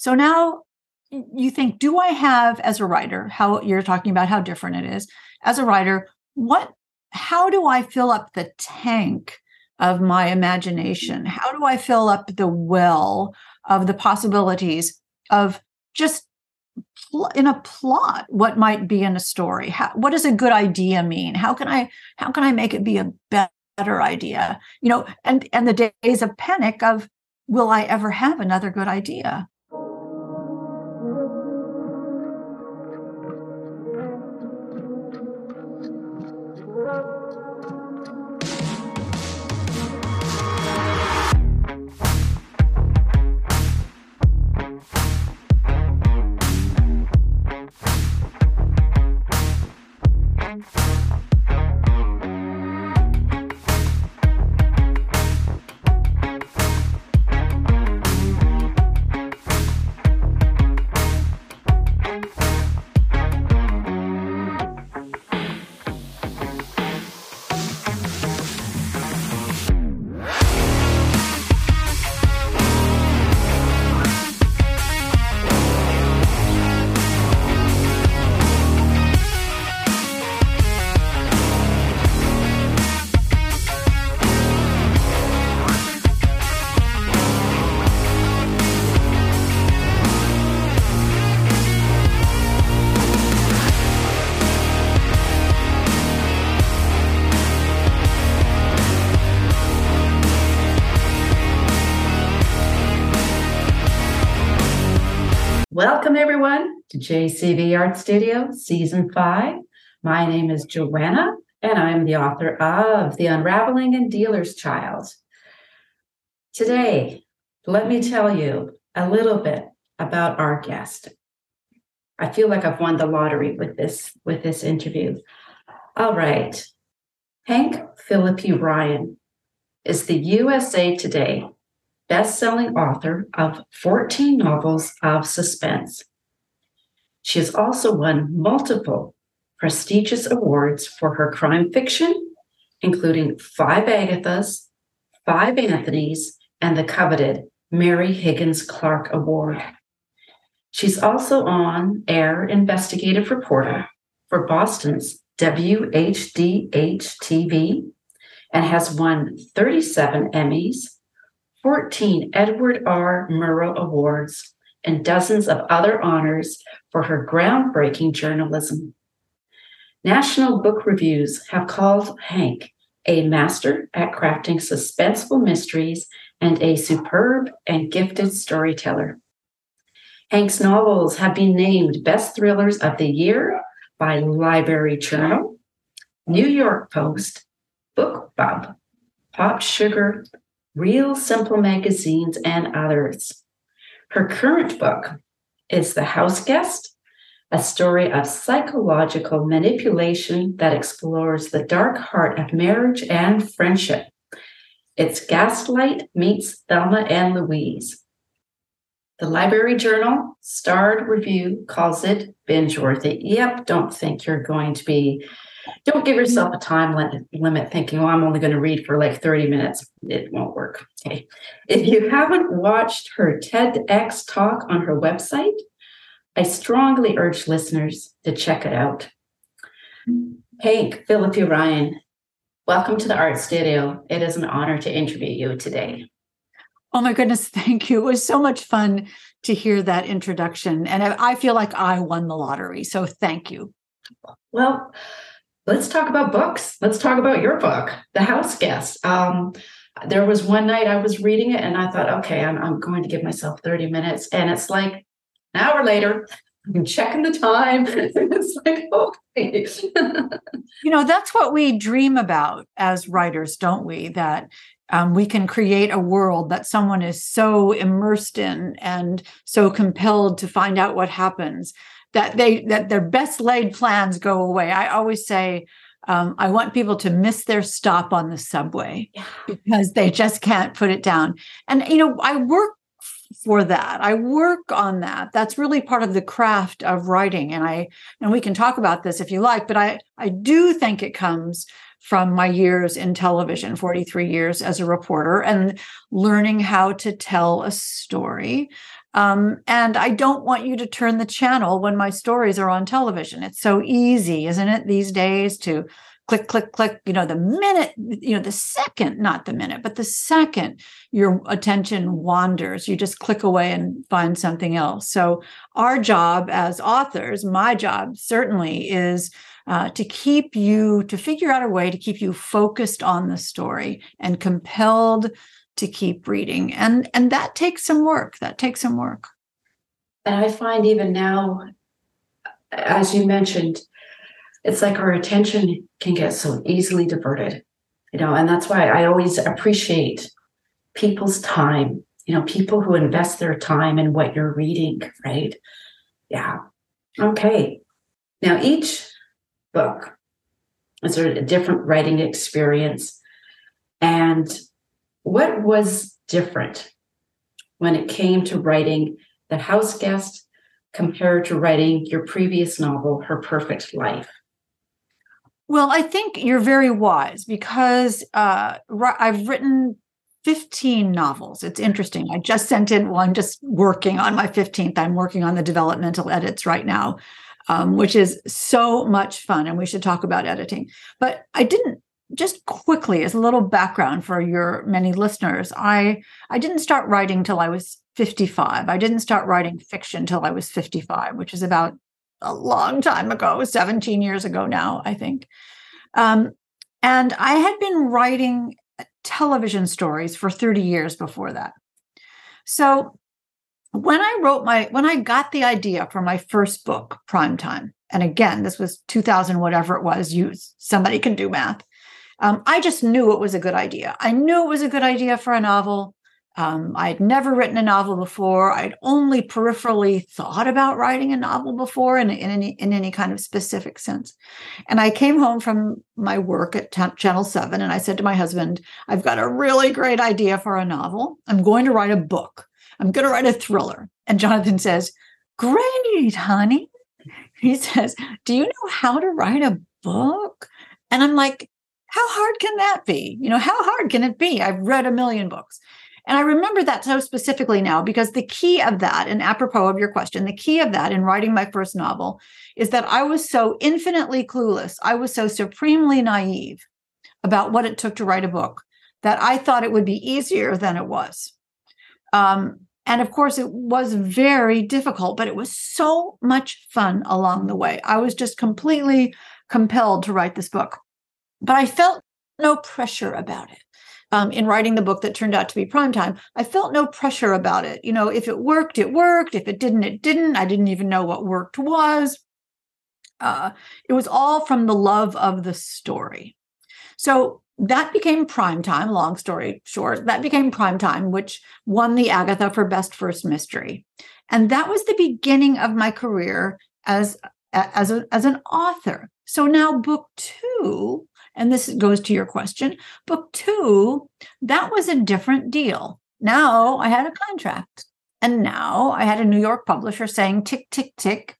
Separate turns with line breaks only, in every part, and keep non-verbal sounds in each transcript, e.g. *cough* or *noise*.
So now you think, do I have as a writer, how you're talking about how different it is as a writer, what, how do I fill up the tank of my imagination? How do I fill up the well of the possibilities of just in a plot what might be in a story? How, what does a good idea mean? How can i how can i make it be a better idea? You know and and the days of panic of will i ever have another good idea
JCV Art Studio, Season 5. My name is Joanna, and I'm the author of The Unraveling and Dealer's Child. Today, let me tell you a little bit about our guest. I feel like I've won the lottery with this with this interview. All right. Hank Phillippi Ryan is the USA Today best-selling author of 14 novels of suspense. She has also won multiple prestigious awards for her crime fiction, including five Agathas, five Anthonys, and the coveted Mary Higgins Clark Award. She's also on air investigative reporter for Boston's WHDH TV and has won 37 Emmys 14 Edward R. Murrow Awards, and dozens of other honors for her groundbreaking journalism. National book reviews have called Hank a master at crafting suspenseful mysteries and a superb and gifted storyteller. Hank's novels have been named Best Thrillers of the Year by Library Journal, New York Post, BookBub, Pop Sugar, Real Simple magazines, and others. Her current book is The House Guest, a story of psychological manipulation that explores the dark heart of marriage and friendship. It's Gaslight meets Thelma and Louise. The Library Journal Starred Review calls it binge worthy. Yep, don't think you're going to be don't give mm-hmm. yourself a time limit thinking, oh, I'm only going to read for like 30 minutes. It won't work. Okay. If you haven't watched her TEDx talk on her website, I strongly urge listeners to check it out. Mm-hmm. Hank Phillippi Ryan, welcome to the Art Studio. It is an honor to interview you today.
Oh my goodness, thank you. It was so much fun to hear that introduction. And I feel like I won the lottery. So thank you.
Well, let's talk about books. Let's talk about your book, The House Guest. Um, there was one night I was reading it and I thought, okay, I'm, I'm going to give myself 30 minutes. And it's like an hour later, *laughs* I'm checking the time. *laughs* it's like, okay. *laughs*
you know, that's what we dream about as writers, don't we? That um, we can create a world that someone is so immersed in and so compelled to find out what happens that they that their best laid plans go away. I always say um, I want people to miss their stop on the subway yeah. because they just can't put it down. And you know, I work for that. I work on that. That's really part of the craft of writing. And I and we can talk about this if you like, but I I do think it comes from my years in television, 43 years as a reporter, and learning how to tell a story Um, and I don't want you to turn the channel when my stories are on television. It's so easy, isn't it, these days to click, click, click. You know, the minute, you know, the second, not the minute, but the second your attention wanders, you just click away and find something else. So, our job as authors, my job certainly is uh, to keep you, to figure out a way to keep you focused on the story and compelled to keep reading. And and that takes some work. That takes some work.
And i find even now as you mentioned it's like our attention can get so easily diverted you know and that's why i always appreciate people's time you know people who invest their time in what you're reading right? Yeah. Okay. Now each book is a different writing experience. And what was different when it came to writing The House Guest compared to writing your previous novel, Her Perfect Life?
Well, I think you're very wise because uh, I've written 15 novels. It's interesting. I just sent in, well, I'm just working on my 15th. I'm working on the developmental edits right now, um, which is so much fun. And we should talk about editing. But I didn't just quickly as a little background for your many listeners i i didn't start writing till i was 55 i didn't start writing fiction till i was 55 which is about a long time ago 17 years ago now i think. Um, and i had been writing television stories for 30 years before that. So when i wrote my when i got the idea for my first book prime time and again this was 2000 whatever it was you somebody can do math um, I just knew it was a good idea. I knew it was a good idea for a novel. Um, I had never written a novel before. I'd only peripherally thought about writing a novel before in, in, any, in any kind of specific sense. And I came home from my work at T- Channel 7 and I said to my husband, I've got a really great idea for a novel. I'm going to write a book. I'm going to write a thriller. And Jonathan says, Great, honey. He says, Do you know how to write a book? And I'm like, how hard can that be? You know, how hard can it be? I've read a million books. And I remember that so specifically now because the key of that, and apropos of your question, the key of that in writing my first novel is that I was so infinitely clueless. I was so supremely naive about what it took to write a book that I thought it would be easier than it was. Um, and of course, it was very difficult, but it was so much fun along the way. I was just completely compelled to write this book. But I felt no pressure about it. Um, in writing the book that turned out to be primetime, I felt no pressure about it. You know, if it worked, it worked. If it didn't, it didn't. I didn't even know what worked was. Uh, it was all from the love of the story. So that became primetime, long story short, that became primetime, which won the Agatha for Best First Mystery. And that was the beginning of my career as, as, a, as an author. So now book two and this goes to your question. Book two, that was a different deal. Now I had a contract. And now I had a New York publisher saying, tick, tick, tick,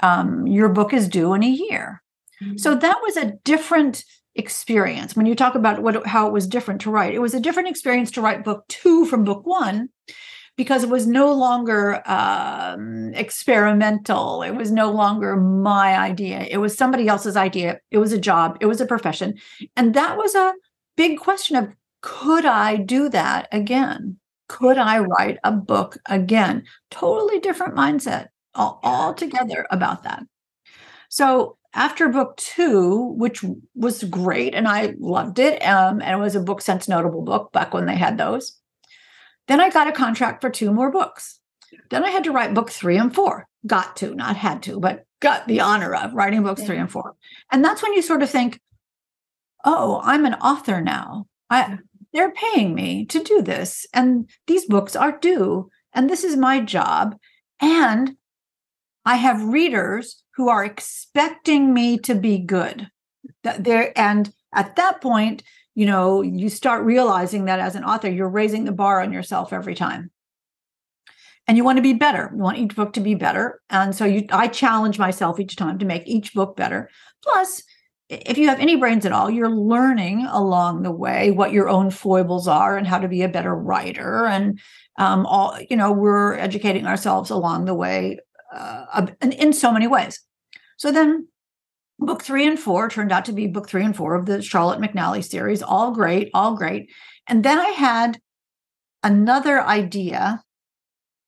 um, your book is due in a year. Mm-hmm. So that was a different experience. When you talk about what how it was different to write, it was a different experience to write book two from book one because it was no longer um, experimental. It was no longer my idea. It was somebody else's idea. It was a job. It was a profession. And that was a big question of could I do that again? Could I write a book again? Totally different mindset all, altogether about that. So after book two, which was great and I loved it, um, and it was a book sense notable book back when they had those then I got a contract for two more books. Then I had to write book three and four. Got to, not had to, but got the honor of writing books yeah. three and four. And that's when you sort of think, oh, I'm an author now. I they're paying me to do this. And these books are due. And this is my job. And I have readers who are expecting me to be good. There and at that point, you know, you start realizing that as an author, you're raising the bar on yourself every time. And you want to be better. You want each book to be better. And so you I challenge myself each time to make each book better. Plus, if you have any brains at all, you're learning along the way what your own foibles are and how to be a better writer. And um, all you know, we're educating ourselves along the way uh, in, in so many ways. So then, book three and four turned out to be book three and four of the Charlotte McNally series. All great, all great. And then I had another idea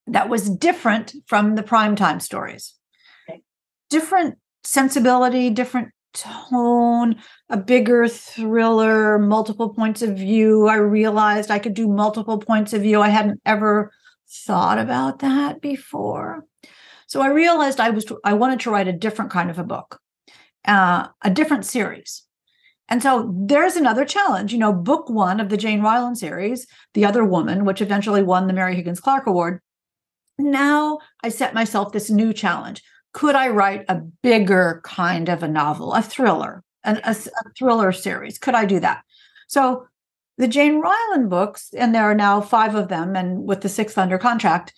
that was different from the primetime stories. Okay. Different sensibility, different tone, a bigger thriller, multiple points of view. I realized I could do multiple points of view. I hadn't ever thought about that before. So I realized I was I wanted to write a different kind of a book, uh, a different series. And so there's another challenge. You know, book one of the Jane Ryland series, The Other Woman, which eventually won the Mary Higgins Clark Award. Now I set myself this new challenge could I write a bigger kind of a novel, a thriller, an, a, a thriller series? Could I do that? So the Jane Ryland books, and there are now five of them, and with the sixth under contract,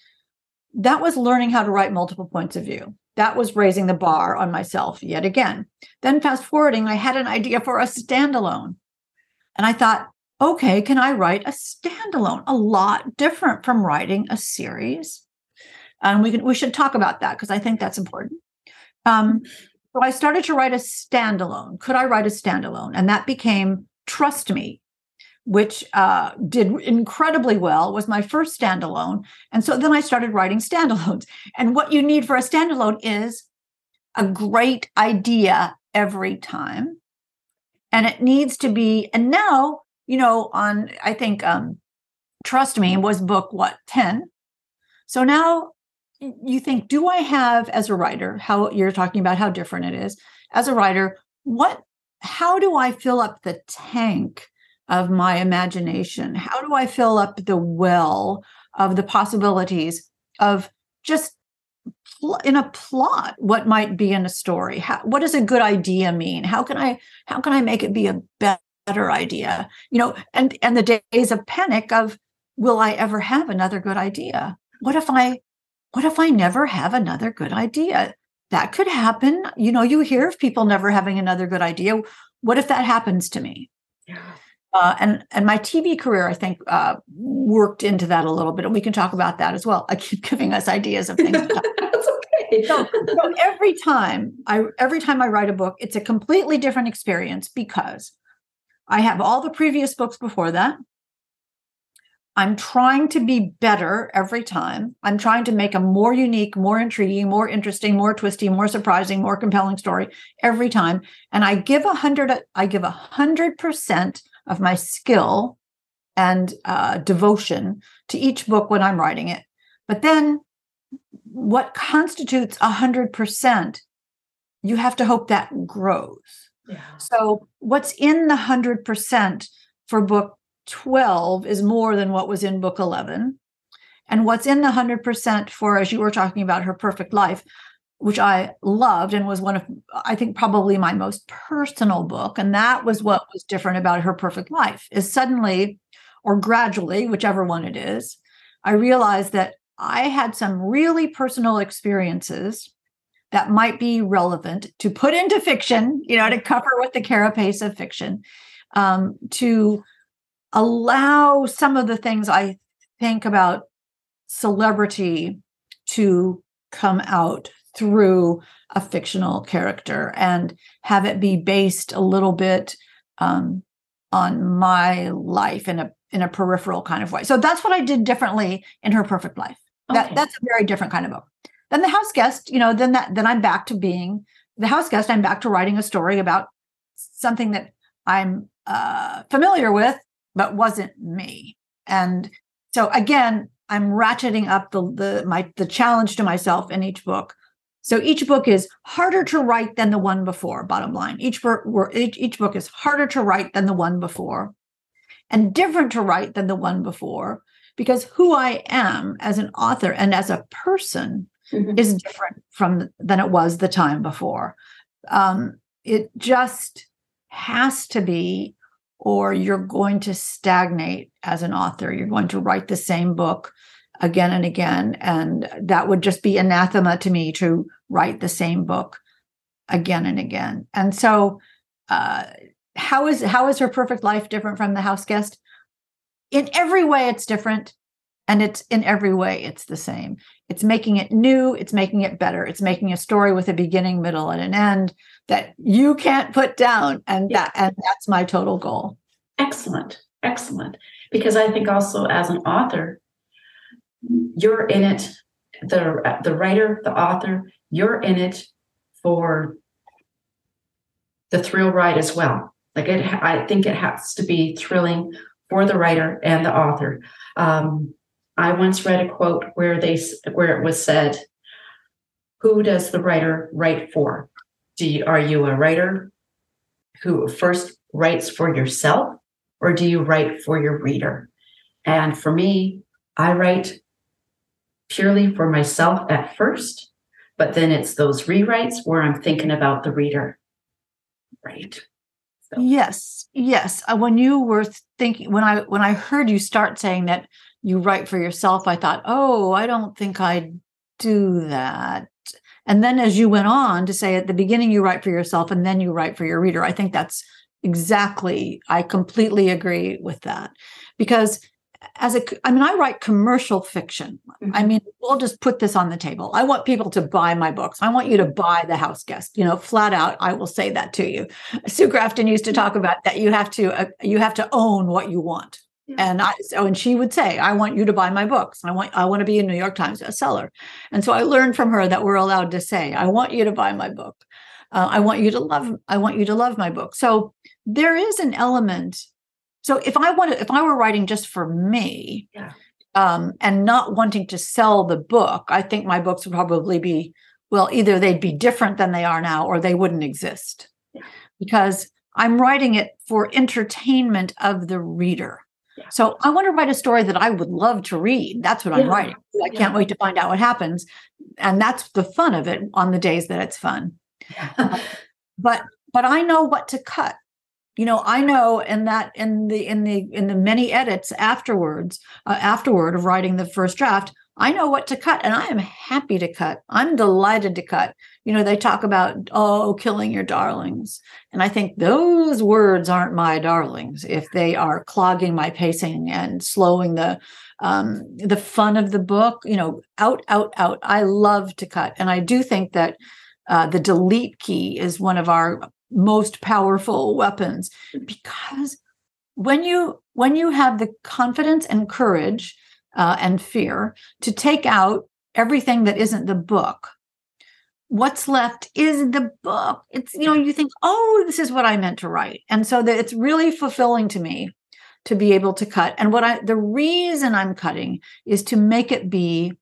that was learning how to write multiple points of view. That was raising the bar on myself yet again. Then, fast forwarding, I had an idea for a standalone. And I thought, okay, can I write a standalone? A lot different from writing a series and we can we should talk about that because I think that's important. Um, so I started to write a standalone. Could I write a standalone? And that became Trust Me, which uh, did incredibly well. Was my first standalone, and so then I started writing standalones. And what you need for a standalone is a great idea every time, and it needs to be. And now you know, on I think um, Trust Me was book what ten. So now you think, do I have as a writer, how you're talking about how different it is, as a writer, what, how do I fill up the tank of my imagination? How do I fill up the well of the possibilities of just in a plot what might be in a story how, what does a good idea mean how can i how can i make it be a better idea you know and and the days of panic of will i ever have another good idea what if i what if I never have another good idea? That could happen. You know, you hear of people never having another good idea. What if that happens to me? Yeah. Uh, and and my TV career, I think, uh, worked into that a little bit, and we can talk about that as well. I keep *laughs* giving us ideas of things. *laughs* That's okay. So, so every time I every time I write a book, it's a completely different experience because I have all the previous books before that. I'm trying to be better every time. I'm trying to make a more unique, more intriguing, more interesting, more twisty, more surprising, more compelling story every time. And I give a hundred, I give a hundred percent of my skill and uh, devotion to each book when I'm writing it. But then what constitutes a hundred percent, you have to hope that grows. Yeah. So what's in the hundred percent for book 12 is more than what was in book 11. And what's in the 100% for, as you were talking about, her perfect life, which I loved and was one of, I think, probably my most personal book. And that was what was different about her perfect life is suddenly or gradually, whichever one it is, I realized that I had some really personal experiences that might be relevant to put into fiction, you know, to cover with the carapace of fiction, um, to allow some of the things I think about celebrity to come out through a fictional character and have it be based a little bit um, on my life in a in a peripheral kind of way. So that's what I did differently in her perfect life. Okay. That that's a very different kind of book. Then the house guest, you know, then that then I'm back to being the house guest. I'm back to writing a story about something that I'm uh, familiar with but wasn't me. And so again, I'm ratcheting up the the my the challenge to myself in each book. So each book is harder to write than the one before. Bottom line, each book each, each book is harder to write than the one before, and different to write than the one before because who I am as an author and as a person mm-hmm. is different from than it was the time before. Um, it just has to be or you're going to stagnate as an author. You're going to write the same book again and again. And that would just be anathema to me to write the same book again and again. And so uh, how is how is her perfect life different from the house guest? In every way, it's different, and it's in every way it's the same. It's making it new. It's making it better. It's making a story with a beginning, middle, and an end that you can't put down, and yeah. that and that's my total goal.
Excellent, excellent. Because I think also as an author, you're in it. the The writer, the author, you're in it for the thrill ride as well. Like it, I think it has to be thrilling for the writer and the author. Um, I once read a quote where they where it was said, "Who does the writer write for? Do you, are you a writer who first writes for yourself, or do you write for your reader?" And for me, I write purely for myself at first, but then it's those rewrites where I'm thinking about the reader. Right.
So. Yes, yes. Uh, when you were thinking, when I when I heard you start saying that you write for yourself, I thought, oh, I don't think I'd do that. And then as you went on to say at the beginning you write for yourself and then you write for your reader, I think that's exactly. I completely agree with that because as a i mean i write commercial fiction. Mm-hmm. i mean we'll just put this on the table. I want people to buy my books. I want you to buy the house guest. You know flat out i will say that to you. Sue grafton used to talk about that you have to uh, you have to own what you want. Yeah. and i so and she would say i want you to buy my books. I want i want to be a new york times bestseller. And so i learned from her that we're allowed to say i want you to buy my book. Uh, i want you to love i want you to love my book. So there is an element so if I wanted, if I were writing just for me, yeah. um, and not wanting to sell the book, I think my books would probably be well, either they'd be different than they are now, or they wouldn't exist, yeah. because I'm writing it for entertainment of the reader. Yeah. So I want to write a story that I would love to read. That's what I'm writing. I can't wait to find out what happens, and that's the fun of it on the days that it's fun. *laughs* but but I know what to cut you know i know in that in the in the in the many edits afterwards uh, afterward of writing the first draft i know what to cut and i am happy to cut. I'm delighted to cut. You know they talk about oh killing your darlings. And i think those words aren't my darlings if they are clogging my pacing and slowing the um the fun of the book. You know out out out. I love to cut. And i do think that uh, the delete key is one of our most powerful weapons. Because when you when you have the confidence and courage uh, and fear to take out everything that isn't the book what's left is the book. It's you know you think oh this is what i meant to write. And so that it's really fulfilling to me to be able to cut. And what i the reason i'm cutting is to make it be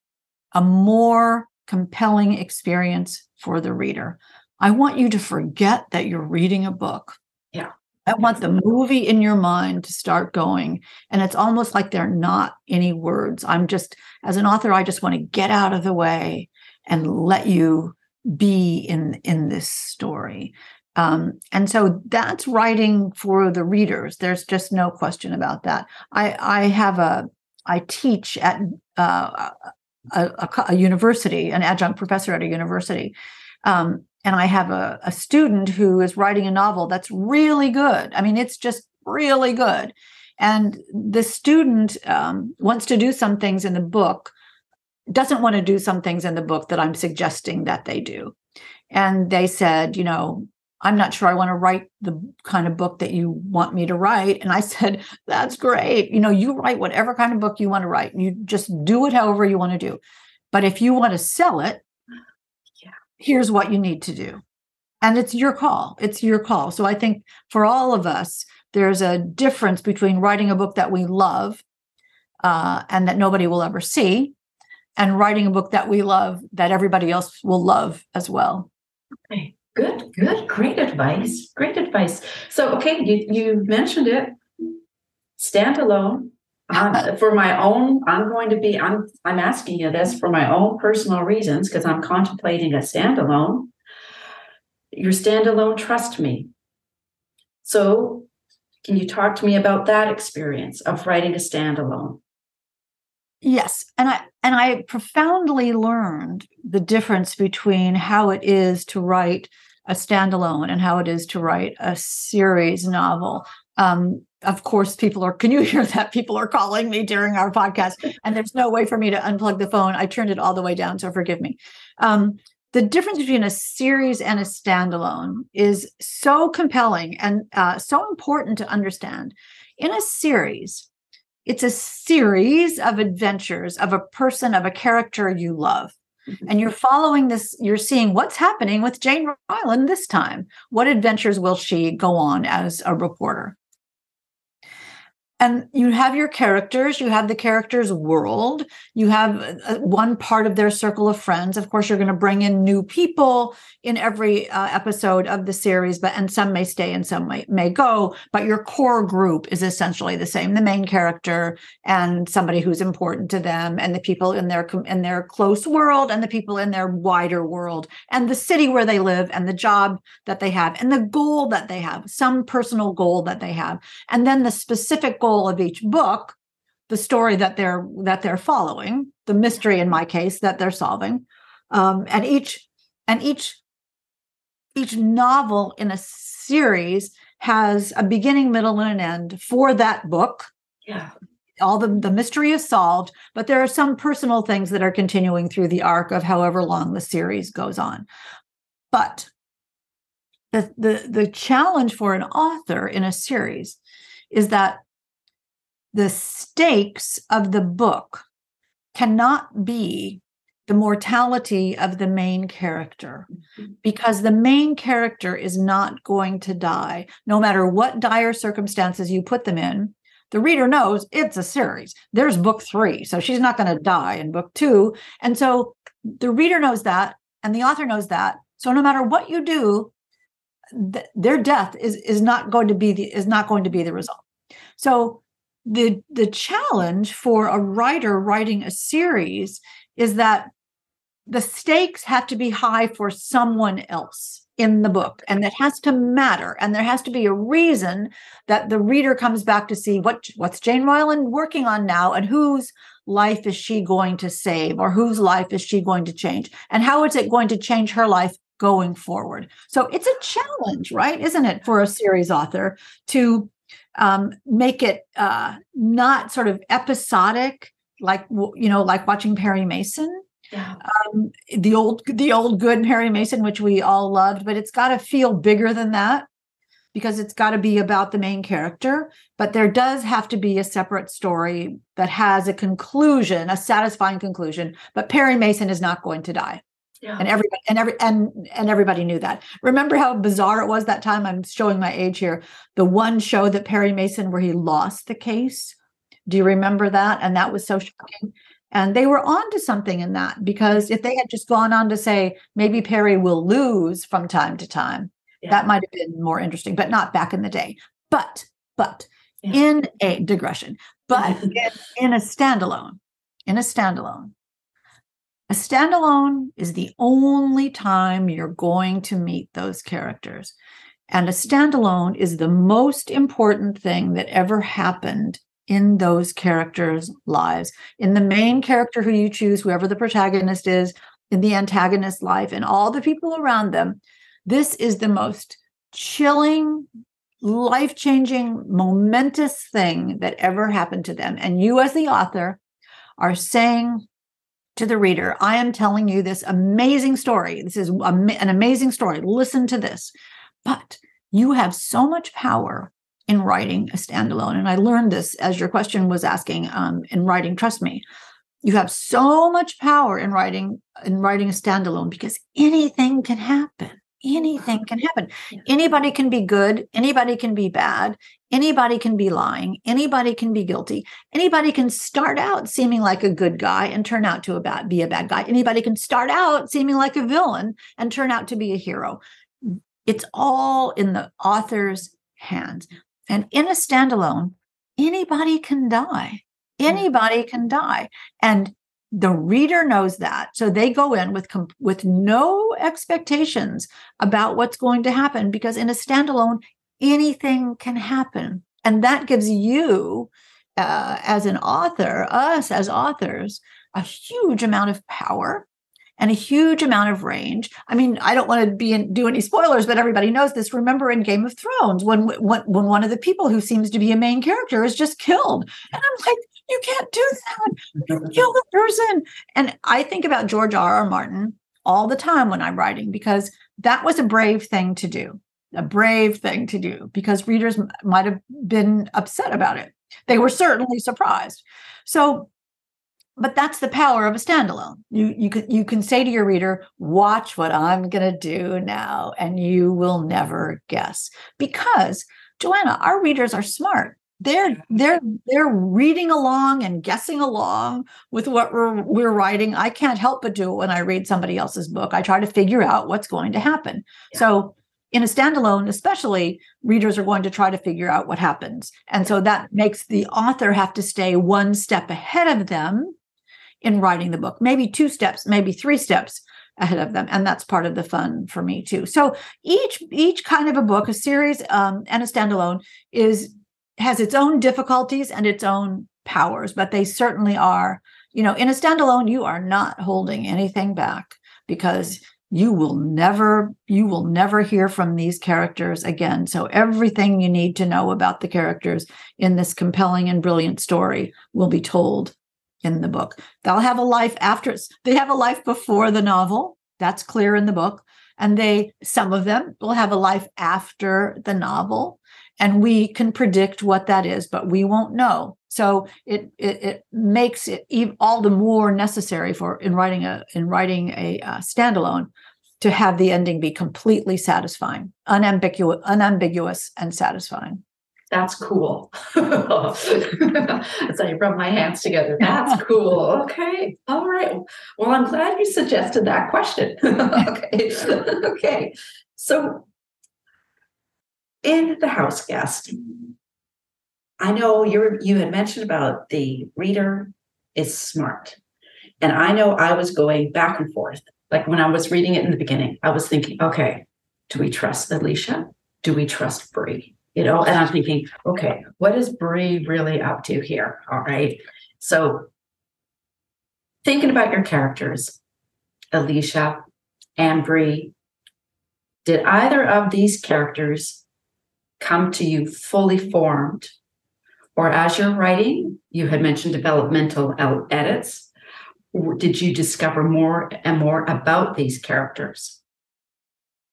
a more compelling experience for the reader I want you to forget that you're reading a book.
Yeah.
I want the movie in your mind to start going. And it's almost like they're not any words. I'm just, as an author, I just want to get out of the way and let you be in in this story. Um, and so that's writing for the readers. There's just no question about that. I I have a I teach at uh, a, a, a, university, an adjunct professor at a university, um, and I have a, a student who is writing a novel that's really good. I mean, it's just really good. And the student um, wants to do some things in the book, doesn't want to do some things in the book that I'm suggesting that they do. And they said, you know, I'm not sure I want to write the kind of book that you want me to write. And I *laughs* said, that's great. You know, you write whatever kind of book you want to write. You just do it however you want to do. But if you want to sell it, here's what you need to do. And it's your call. It's your call. So I think for all of us, there's a difference between writing a book that we love uh, and that nobody will ever see, and writing a book that we love that everybody else will love as well.
Okay, good, good, great advice. Great advice. So, okay, you you mentioned it. Stand alone for my own i'm going to be i'm i'm asking you this for my own personal reasons because i'm contemplating a standalone. Your standalone trust me. So can you talk to me about that experience of writing a standalone?
Yes and i and i profoundly learned the difference between how it is to write a standalone and how it is to write a series novel. Um, of course, people are, can you *laughs* hear that? People are calling me during our podcast, and there's no way for me to unplug the phone. I turned it all the way down, so forgive me. Um, the difference between a series and a standalone is so compelling and uh, so important to understand. In a series, it's a series of adventures of a person, of a character you love. Mm-hmm. And you're following this, you're seeing what's happening with Jane Ryland this time. What adventures will she go on as a reporter? And you have your characters you have the characters world you have uh, one part of their circle of friends. Of course you're going to bring in new people in every uh, episode of the series but and some may stay and some may, may go but your core group is essentially the same the main character and somebody who's important to them and the people in their in their close world and the people in their wider world and the city where they live and the job that they have and the goal that they have some personal goal that they have. And then the specific goal of each book the story that they're that they're following the mystery in my case that they're solving um, and each and each each novel in a series has a beginning middle and an end for that book.
Yeah.
All the, the mystery is solved but there are some personal things that are continuing through the arc of however long the series goes on. But the the, the challenge for an author in a series is that the stakes of the book cannot be the mortality of the main character. Mm-hmm. because the main character is not going to die no matter what dire circumstances you put them in. The reader knows it's a series. There's book 3 so she's not going to die in book 2 and so the reader knows that and the author knows that. So no matter what you do th- their death is is not going to be the is not going to be the result. So the the challenge for a writer writing a series is that the stakes have to be high for someone else in the book and it has to matter and there has to be a reason that the reader comes back to see what what's Jane Ryland working on now and whose life is she going to save or whose life is she going to change and how is it going to change her life going forward so it's a challenge right isn't it for a series author to um, make it uh, not sort of episodic, like you know, like watching Perry Mason.
Yeah.
Um, the old, the old good Perry Mason, which we all loved, but it's got to feel bigger than that because it's got to be about the main character. But there does have to be a separate story that has a conclusion, a satisfying conclusion. But Perry Mason is not going to die. Yeah. And everybody and every and and everybody knew that. Remember how bizarre it was that time? I'm showing my age here. The one show that Perry Mason where he lost the case. Do you remember that? And that was so shocking. And they were on to something in that because if they had just gone on to say maybe Perry will lose from time to time, yeah. that might have been more interesting, but not back in the day. But but yeah. in a digression, but *laughs* in, in a standalone, in a standalone, a standalone is the only time you're going to meet those characters. And a standalone is the most important thing that ever happened in those characters' lives. In the main character who you choose, whoever the protagonist is, in the antagonist's life, and all the people around them, this is the most chilling, life changing, momentous thing that ever happened to them. And you, as the author, are saying to the reader, I am telling you this amazing story. This is an amazing story. Listen to this. But you have so much power in writing a standalone. And I learned this as your question was asking um, in writing Trust Me. You have so much power in writing in writing a standalone because anything can happen anything can happen. Anybody can be good, anybody can be bad, anybody can be lying, anybody can be guilty. Anybody can start out seeming like a good guy and turn out to a bad, be a bad guy. Anybody can start out seeming like a villain and turn out to be a hero. It's all in the author's hands. And in a standalone, anybody can die. Anybody can die. And the reader knows that so they go in with with no expectations about what's going to happen because in a standalone anything can happen and that gives you uh, as an author us as authors a huge amount of power and a huge amount of range. I mean, I don't want to be in, do any spoilers, but everybody knows this. Remember in Game of Thrones when, when when one of the people who seems to be a main character is just killed, and I'm like, you can't do that. You kill the person. And I think about George R. R. Martin all the time when I'm writing because that was a brave thing to do, a brave thing to do because readers might have been upset about it. They were certainly surprised. So but that's the power of a standalone. You you can you can say to your reader, "Watch what I'm going to do now," and you will never guess because Joanna, our readers are smart. They're they're they're reading along and guessing along with what we're we're writing. I can't help but do it when I read somebody else's book. I try to figure out what's going to happen. Yeah. So in a standalone, especially, readers are going to try to figure out what happens. And so that makes the author have to stay one step ahead of them in writing the book, maybe two steps, maybe three steps ahead of them. And that's part of the fun for me too. So each each kind of a book a series um, and a standalone is has its own difficulties and its own powers but they certainly are you know in a standalone you are not holding anything back because you will never you will never hear from these characters again. So everything you need to know about the characters in this compelling and brilliant story will be told in the book. They'll have a life after they have a life before the novel. That's clear in the book. And they, some of them will have a life after the novel. And we can predict what that is, but we won't know. So it it, it makes it all the more necessary for in writing a in writing a uh, standalone to have the ending be completely satisfying, unambiguous, unambiguous, and satisfying
that's cool. *laughs* so you rub my hands together. That's cool. Okay. All right. Well, I'm glad you suggested that question. *laughs* okay. *laughs* okay. So in the house guest, I know you you had mentioned about the reader is smart. And I know I was going back and forth. Like when I was reading it in the beginning, I was thinking, okay, do we trust Alicia? Do we trust Bree? You know, and I'm thinking, okay, what is Bree really up to here? All right. So thinking about your characters, Alicia and Bree, did either of these characters come to you fully formed? Or as you're writing, you had mentioned developmental edits. Did you discover more and more about these characters?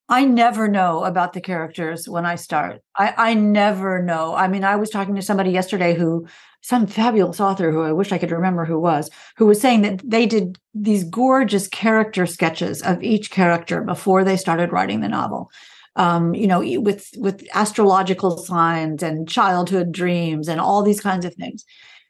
I never know about the characters when I start. I, I never know. I mean, I was talking to somebody yesterday who, some fabulous author who I wish I could remember who was, who was saying that they did these gorgeous character sketches of each character before they started writing the novel. Um, you know, with with astrological signs and childhood dreams and all these kinds of things.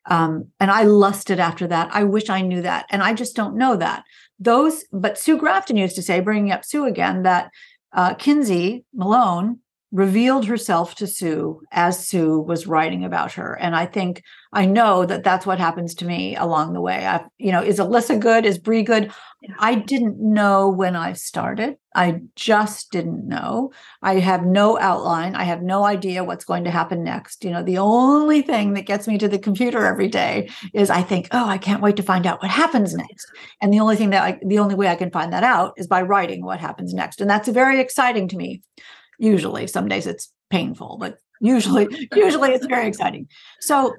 Um, and I lusted after that. I wish I knew that, and I just don't know that. Those, but Sue Grafton used to say, bringing up Sue again, that uh, Kinsey Millhone revealed herself to Sue as Sue was writing about her. And I think I know that that's what happens to me along the way. I, you know, is Alyssa good? Is Bree good? I didn't know when I started. I just didn't know. I have no outline. I have no idea what's going to happen next. You know, the only thing that gets me to the computer every day is I think, oh, I can't wait to find out what happens next. And the only thing that I, the only way I can find that out is by writing what happens next. And that's very exciting to me usually some days it's painful but usually *laughs* usually it's very exciting. So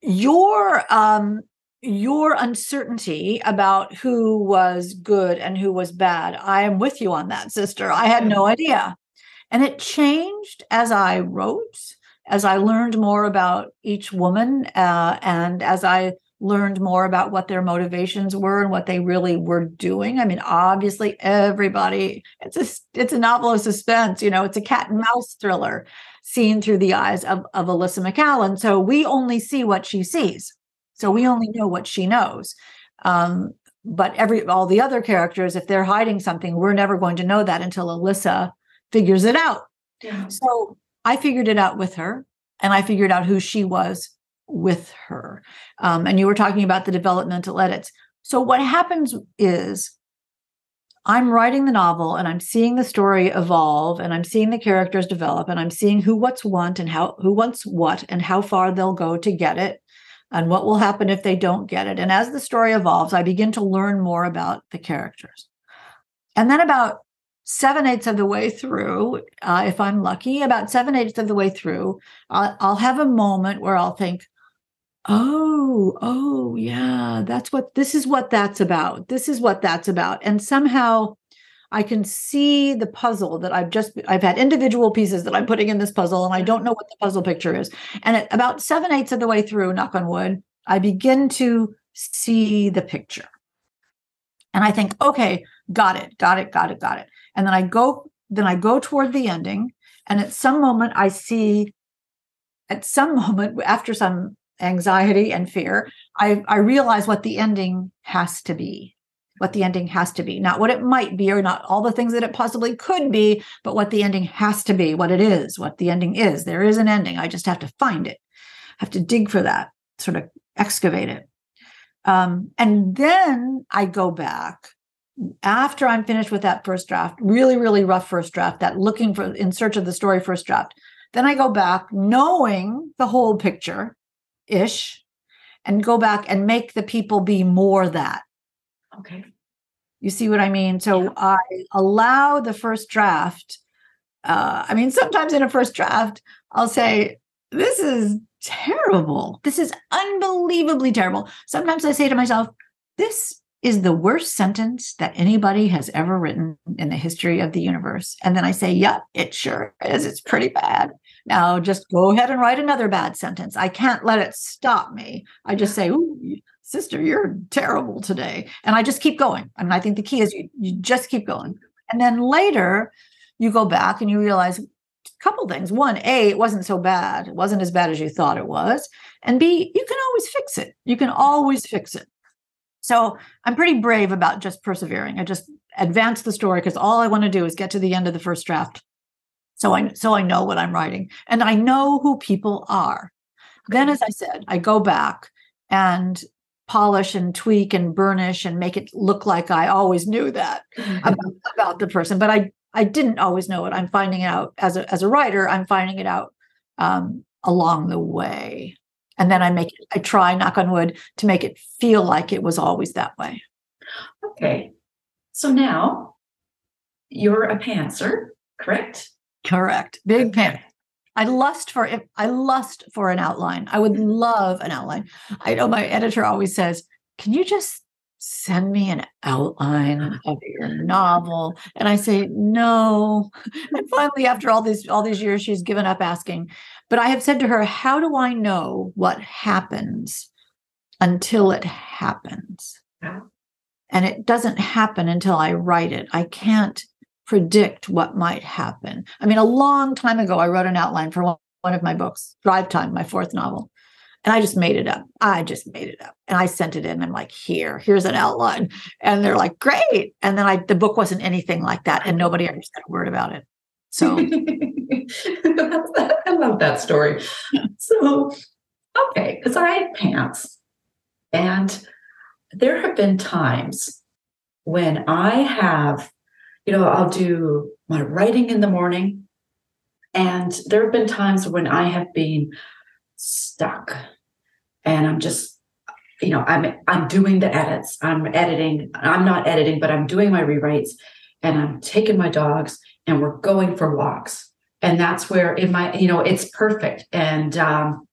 your um your uncertainty about who was good and who was bad i am with you on that sister. I had no idea. And it changed as i wrote as i learned more about each woman uh, and as i learned more about what their motivations were and what they really were doing. I mean, obviously, everybody it's a it's a novel of suspense. You know, it's a cat and mouse thriller seen through the eyes of of Alyssa McAllen. So we only see what she sees. So we only know what she knows. Um, but every all the other characters, if they're hiding something, we're never going to know that until Alyssa figures it out. Yeah. So I figured it out with her, and I figured out who she was with her. Um, and you were talking about the developmental edits. So, what happens is I'm writing the novel and I'm seeing the story evolve and I'm seeing the characters develop and I'm seeing who what's want and how who wants what and how far they'll go to get it. and what will happen if they don't get it. And as the story evolves, I begin to learn more about the characters. And then about seven eighths of the way through, uh, if I'm lucky, about seven eighths of the way through, I'll, I'll have a moment where I'll think, oh, oh, yeah, that's what this is what that's about. This is what that's about. And somehow I can see the puzzle that I've just I've had individual pieces that I'm putting in this puzzle, and I don't know what the puzzle picture is. And at about seven eighths of the way through, knock on wood, I begin to see the picture. And I think, okay, got it, got it, got it, got it. And then I go, then I go toward the ending. And at some moment I see, at some *laughs* moment, after some anxiety and fear, I, I realize what the ending has to be what the ending has to be, not what it might be or not all the things that it possibly could be, but what the ending has to be, what it is, what the ending is. There is an ending. I just have to find it, I have to dig for that, sort of excavate it. Um, and then I go back after I'm finished with that first draft, really, really rough first draft, that looking for in search of the story first draft. Then I go back knowing the whole picture ish and go back and make the people be more that.
Okay.
You see what I mean? So yeah. I allow the first draft. Uh, I mean, sometimes in a first draft, I'll say, This is terrible. This is unbelievably terrible. Sometimes I say to myself, This is the worst sentence that anybody has ever written in the history of the universe. And then I say, Yep, it sure is. It's pretty bad. Now just go ahead and write another bad sentence. I can't let it stop me. I just say, sister, you're terrible today. And I just keep going. Mean, I think the key is you, you just keep going. And then later you go back and you realize a couple things. One, A, it wasn't so bad. It wasn't as bad as you thought it was. And B, you can always fix it. You can always fix it. So I'm pretty brave about just persevering. I just advance the story because all I want to do is get to the end of the first draft. So I so I know what I'm writing and I know who people are. Then, as I said, I go back and polish and tweak and burnish and make it look like I always knew that *laughs* about, about the person. But I I didn't always know it. I'm finding out as a as a writer. I'm finding it out um, along the way, and then I make it. I try, knock on wood, to make it feel like it was always that way.
Okay, so now you're a pantser, correct?
Correct. Big pant. I lust for if I lust for an outline. I would love an outline. I know my editor always says, "Can you just send me an outline of your novel?" And I say, "No." And finally, after all these all these years, she's given up asking. But I have said to her, "How do I know what happens until it happens?" And it doesn't happen until I write it. I can't predict what might happen. I mean, a long time ago, I wrote an outline for one of my books, Drive Time, my fourth novel. And I just made it up. I just made it up. And I sent it in. I'm like, here, here's an outline. And they're like, great. And then I the book wasn't anything like that. And nobody ever said a word about it. So *laughs*
I love that story. So, okay, because I have pants. And there have been times when I have you know, I'll do my writing in the morning. And there have been times when I have been stuck and I'm just, you know, I'm I'm doing the edits. I'm editing. I'm not editing, but I'm doing my rewrites and I'm taking my dogs and we're going for walks. And that's where in my, you know, it's perfect. And um,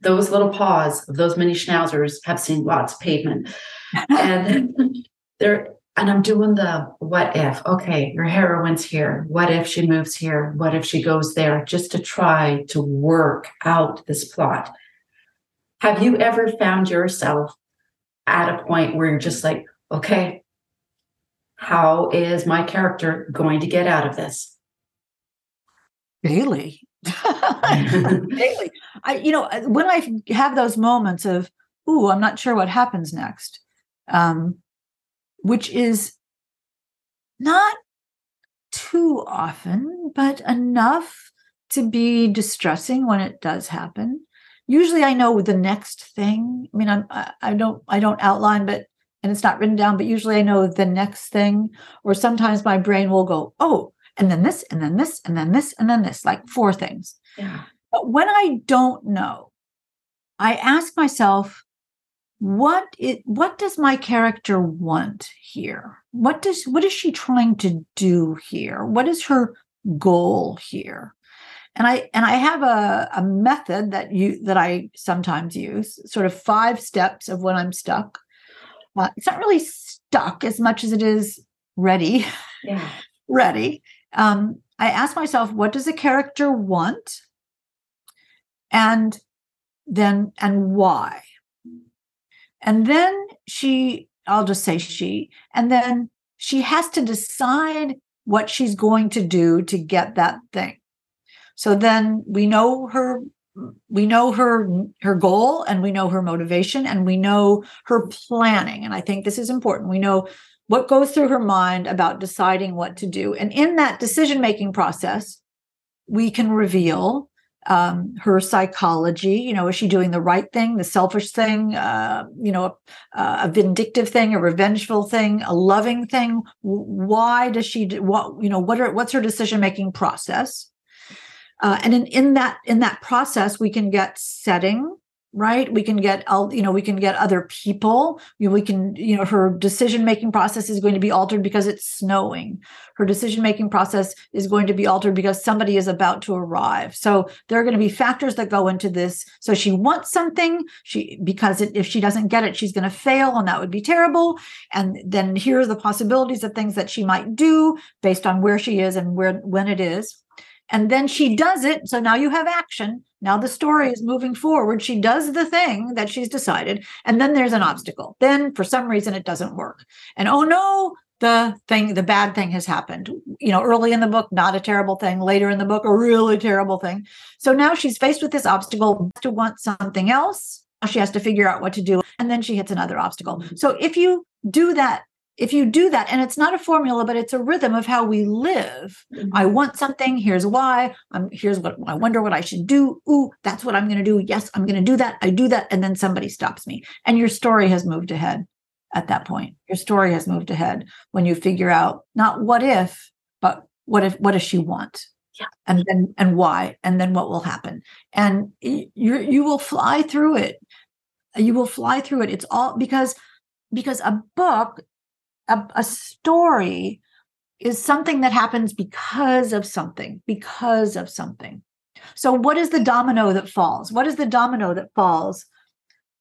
those little paws of those mini schnauzers have seen lots of pavement. *laughs* and they're and I'm doing the what if. Okay, your heroine's here. What if she moves here? What if she goes there? Just to try to work out this plot. Have you ever found yourself at a point where you're just like, okay, how is my character going to get out of this?
Daily. Daily. *laughs* *laughs* I, you know, when I have those moments of, ooh, I'm not sure what happens next. Um, which is not too often, but enough to be distressing when it does happen. Usually I know the next thing. I mean, I'm, I don't, I don't outline, but, and it's not written down, but usually I know the next thing, or sometimes my brain will go, oh, and then this, and then this, and then this, and then this, like four things.
Yeah.
But when I don't know, I ask myself, what it what does my character want here? What does what is she trying to do here? What is her goal here? And i and i have a, a method that you that i sometimes use sort of five steps of when i'm stuck. Uh, it's not really stuck as much as it is ready.
Yeah. *laughs*
ready. Um, i ask myself what does a character want? And then and why and then she i'll just say she and then she has to decide what she's going to do to get that thing. So then we know her we know her her goal and we know her motivation and we know her planning. And i think this is important. We know what goes through her mind about deciding what to do. And in that decision making process we can reveal um, her psychology you know is she doing the right thing the selfish thing uh, you know a, a vindictive thing a revengeful thing a loving thing? Why does she do what you know what are what's her decision making process? Uh, and in, in that in that process we can get setting right? We can get you know we can get other people. We can you know her decision making process is going to be altered because it's snowing. Her decision making process is going to be altered because somebody is about to arrive. So there are going to be factors that go into this. So she wants something she because it, if she doesn't get it she's going to fail and that would be terrible. And then here are the possibilities of things that she might do based on where she is and where when it is and then she does it. So now you have action. Now the story is moving forward. She does the thing that she's decided. And then there's an obstacle. Then for some reason it doesn't work. And oh no the thing the bad thing has happened. You know early in the book not a terrible thing. Later in the book a really terrible thing. So now she's faced with this obstacle to want something else. She has to figure out what to do. And then she hits another obstacle. So if you do that if you do that and it's not a formula but it's a rhythm of how we live. Mm-hmm. i want something here's why i'm here's what i wonder what i should do ooh that's what i'm going to do yes i'm going to do that i do that and then somebody stops me. And your story has moved ahead at that point. Your story has moved ahead when you figure out not what if but what if what does she want?
Yeah.
and then and why and then what will happen? And you you will fly through it. You will fly through it. It's all because because a book a, a story is something that happens because of something, because of something. So, what is the domino that falls? What is the domino that falls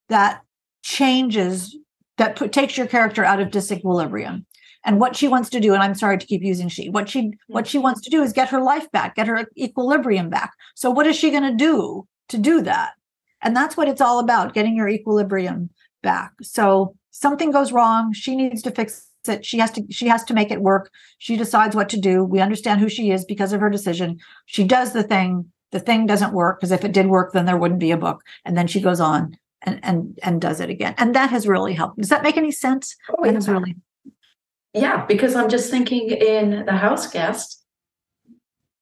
that changes, that put, takes your character out of disequilibrium? And what she wants to do, and I'm sorry to keep using she, what she what she wants to do is get her life back, get her equilibrium back. So, what is she going to do to do that? And that's what it's all about, getting your equilibrium back. So, something goes wrong. She needs to fix it she has to she has to make it work. She decides what to do. We understand who she is because of her decision. She does the thing. The thing doesn't work because if it did work then there wouldn't be a book. And then she goes on and and and does it again. And that has really helped. Does that make any sense?
Oh, that has really yeah because i'm just thinking in the house guest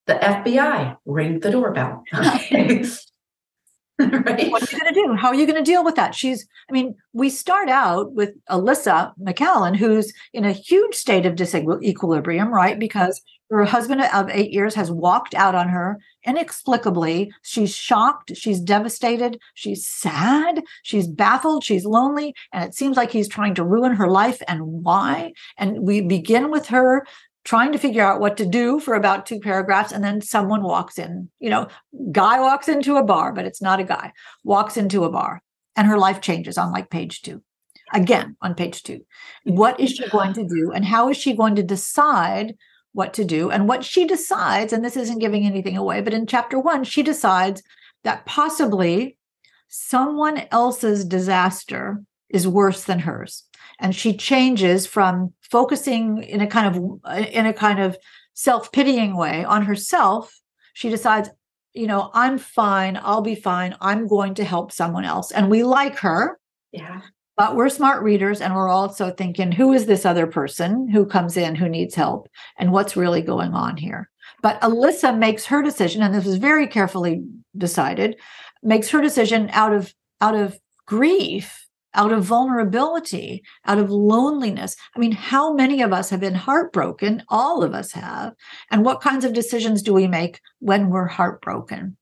the fbi ring the doorbell *laughs* *laughs* *laughs*
right? What are you going to do? How are you going to deal with that? She's, I mean, we start out with Alyssa McCallan, who's in a huge state of disequilibrium, right? Because her husband of eight years has walked out on her inexplicably. She's shocked. She's devastated. She's sad. She's baffled. She's lonely. And it seems like he's trying to ruin her life. And why? And we begin with her trying to figure out what to do for about two paragraphs and then someone walks in. You know guy walks into a bar but it's not a guy walks into a bar and her life changes on like page two. Again on page two. What is she going to do and how is she going to decide what to do and what she decides and this isn't giving anything away but in chapter one she decides that possibly someone else's disaster is worse than hers and she changes from focusing in a kind of in a kind of self-pitying way on herself. She decides you know i'm fine. I'll be fine. I'm going to help someone else. And we like her.
Yeah.
But we're smart readers and we're also thinking who is this other person who comes in who needs help? And what's really going on here? But alyssa makes her decision and this was very carefully decided makes her decision out of out of grief out of vulnerability, out of loneliness. I mean, how many of us have been heartbroken? All of us have. And what kinds of decisions do we make when we're heartbroken?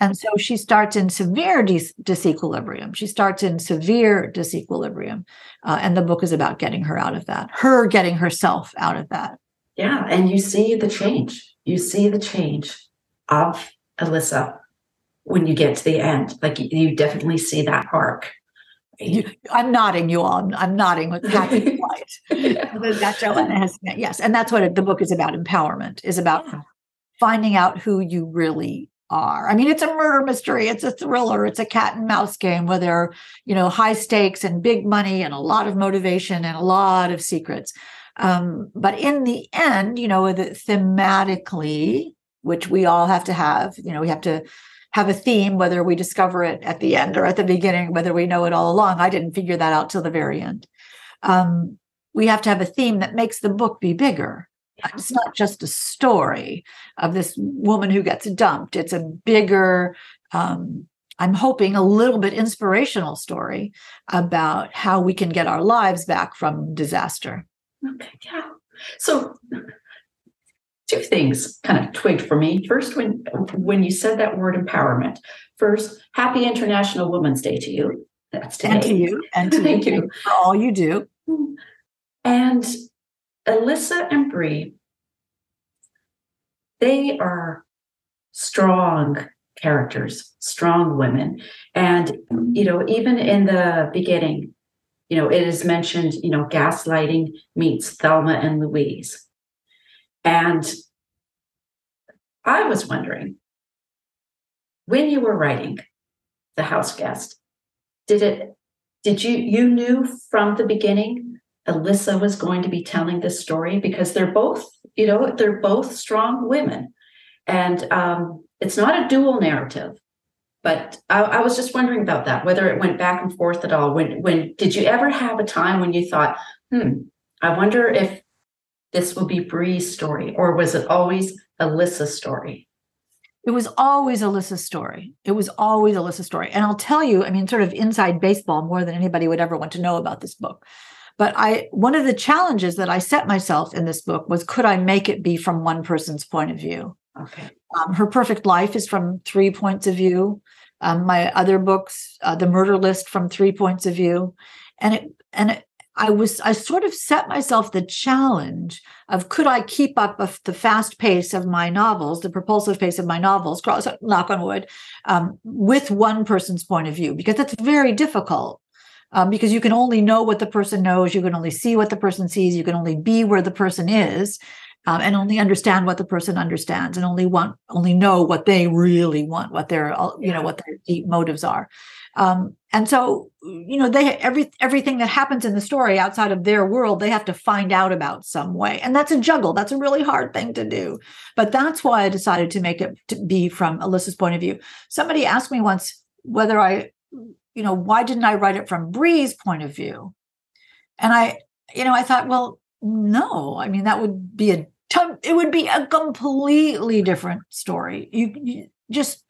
And so she starts in severe dis- disequilibrium. She starts in severe disequilibrium. Uh, and the book is about getting her out of that, her getting herself out of that.
Yeah. And you see the change. You see the change of Alyssa when you get to the end. Like you definitely see that arc.
You, I'm nodding you all. I'm, I'm nodding with happy *laughs* light. that Joanna has, yes. And that's what it, the book is about empowerment, is about yeah. finding out who you really are. I mean, it's a murder mystery, it's a thriller, it's a cat and mouse game where there are, you know, high stakes and big money and a lot of motivation and a lot of secrets. Um, but in the end, you know, the, thematically, which we all have to have, you know, we have to have a theme, whether we discover it at the end or at the beginning, whether we know it all along. I didn't figure that out till the very end. Um, we have to have a theme that makes the book be bigger. It's not just a story of this woman who gets dumped. It's a bigger, um, I'm hoping, a little bit inspirational story about how we can get our lives back from disaster.
Okay, yeah. So, two things kind of twigged for me. First, when when you said that word empowerment, first, happy International Women's Day to you.
That's today. And to you, and to *laughs* thank you for all you do.
And Alyssa and Bree, they are strong characters, strong women. And, you know, even in the beginning, you know, it is mentioned, you know, gaslighting meets Thelma and Louise. And I was wondering, when you were writing The House Guest, did it, did you, you knew from the beginning Alyssa was going to be telling this story because they're both, you know, they're both strong women. And um, it's not a dual narrative. But I, I, was just wondering about that, whether it went back and forth at all. When when did you ever have a time when you thought, hmm, I wonder if this will be Bree's story, or was it always Alyssa's story?
It was always Alyssa's story. It was always Alyssa's story. And I'll tell you, I mean, sort of inside baseball more than anybody would ever want to know about this book. But I one of the challenges that I set myself in this book was could I make it be from one person's point of view?
Okay.
Um, Her Perfect Life is from three points of view. Um, my other books, uh, The Murder List, from three points of view, and it and it, I was I sort of set myself the challenge of could I keep up with the fast pace of my novels, the propulsive pace of my novels, cross knock on wood, um, with one person's point of view because that's very difficult um, because you can only know what the person knows, you can only see what the person sees, you can only be where the person is, um, and only understand what the person understands, and only want only know what they really want, what their you know what their deep motives are. Um, and so you know they every everything that happens in the story outside of their world they have to find out about some way. And that's a juggle. That's a really hard thing to do. But that's why i decided to make it to be from alyssa's point of view. Somebody asked me once whether i you know, why didn't I write it from Bree's point of view? And I, you know, I thought, well, no, I mean, that would be a it would be a completely different story. You, you just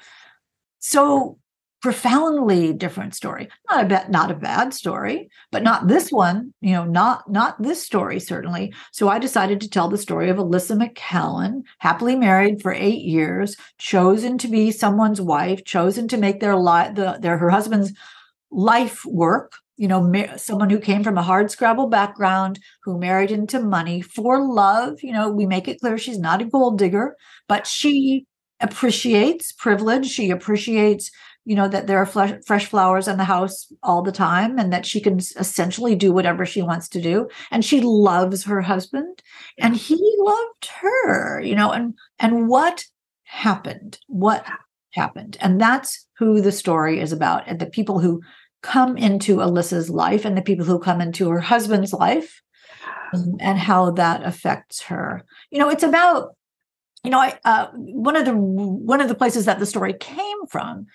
so profoundly different story. Not a bad, not a bad story, but not this one. You know, not not this story certainly. So I decided to tell the story of Alyssa McCallan, happily married for eight years, chosen to be someone's wife, chosen to make their life the, their her husband's life work. You know, ma- someone who came from a hard scrabble background, who married into money for love. You know, we make it clear she's not a gold digger, but she appreciates privilege. She appreciates you know that there are fresh, fresh flowers in the house all the time and that she can essentially do whatever she wants to do. And she loves her husband and he loved her you know and and what happened? What happened? And that's who the story is about. And the people who come into alyssa's life and the people who come into her husband's life um, and how that affects her. You know it's about you know I, uh, one of the one of the places that the story came from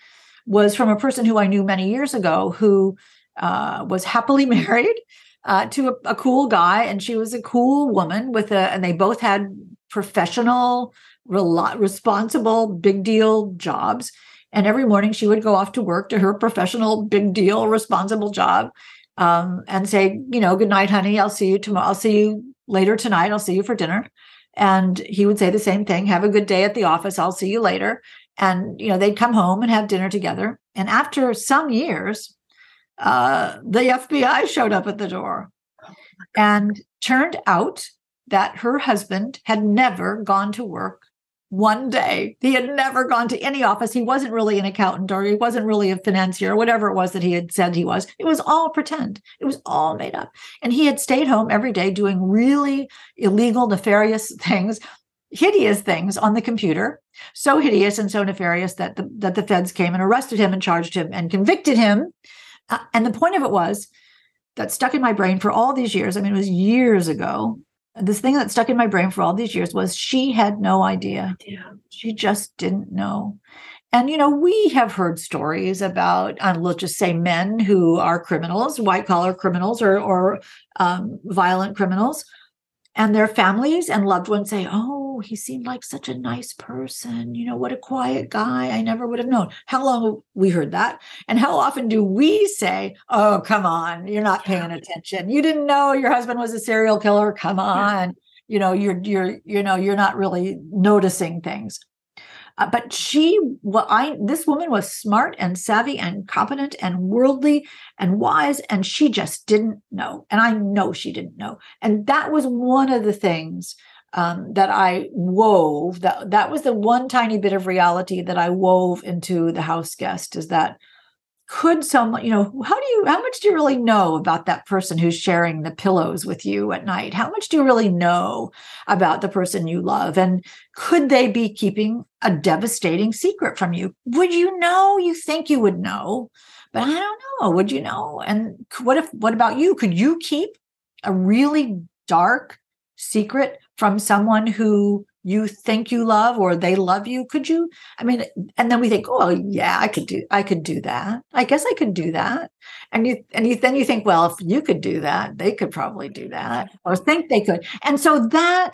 was from a person who I knew many years ago who uh, was happily *laughs* married uh, to a, a, cool guy, and she was a cool woman with a, and they both had professional, responsible, big deal jobs. And every morning she would go off to work to her professional, big deal, responsible job, um, and say, you know, good night, honey. I'll see you tomorrow. I'll see you later tonight. I'll see you for dinner. And he would say the same thing have a good day at the office. I'll see you later. And you know they'd come home and have dinner together and after some years uh, the fbi showed up at the door and turned out that her husband had never gone to work one day. He had never gone to any office. He wasn't really an accountant or he wasn't really a financier or whatever it was that he had said he was. It was all pretend. It was all made up. And he had stayed home every day doing really illegal, nefarious *laughs* things, hideous things on the computer. So hideous and so nefarious that the, that the feds came and arrested him and charged him and convicted him. Uh, and the point of it was that stuck in my brain for all these years. I mean, it was years ago this thing that stuck in my brain for all these years was she had no idea. Yeah. She just didn't know. And, you know, we have heard stories about, uh, let's just say men who are criminals, white collar criminals or, or um, violent criminals, and their families and loved ones say, Oh, he seemed like such a nice person. You know, what a quiet guy. I never would have known. How long we heard that? And how often do we say, Oh, come on, you're not paying attention. You didn't know your husband was a serial killer. Come on. You know, you're you're, you know, you're not really noticing things. Uh, but she, well, I, this woman was smart and savvy and competent and worldly and wise, and she just didn't know. And I know she didn't know. And that was one of the things um, that I wove. That that was the one tiny bit of reality that I wove into the house guest. Is that could someone you know how do you how much do you really know about that person who's sharing the pillows with you at night? How much do you really know about the person you love? And could they be keeping a devastating secret from you? Would you know? You think you would know but i don't know. Would you know? And what if what about you? Could you keep a really dark secret from someone who you think you love or they love you could you i mean and then we think oh yeah i could do i could do that. I guess i could do that. And you and you then you think well if you could do that they could probably do that or think they could. And so that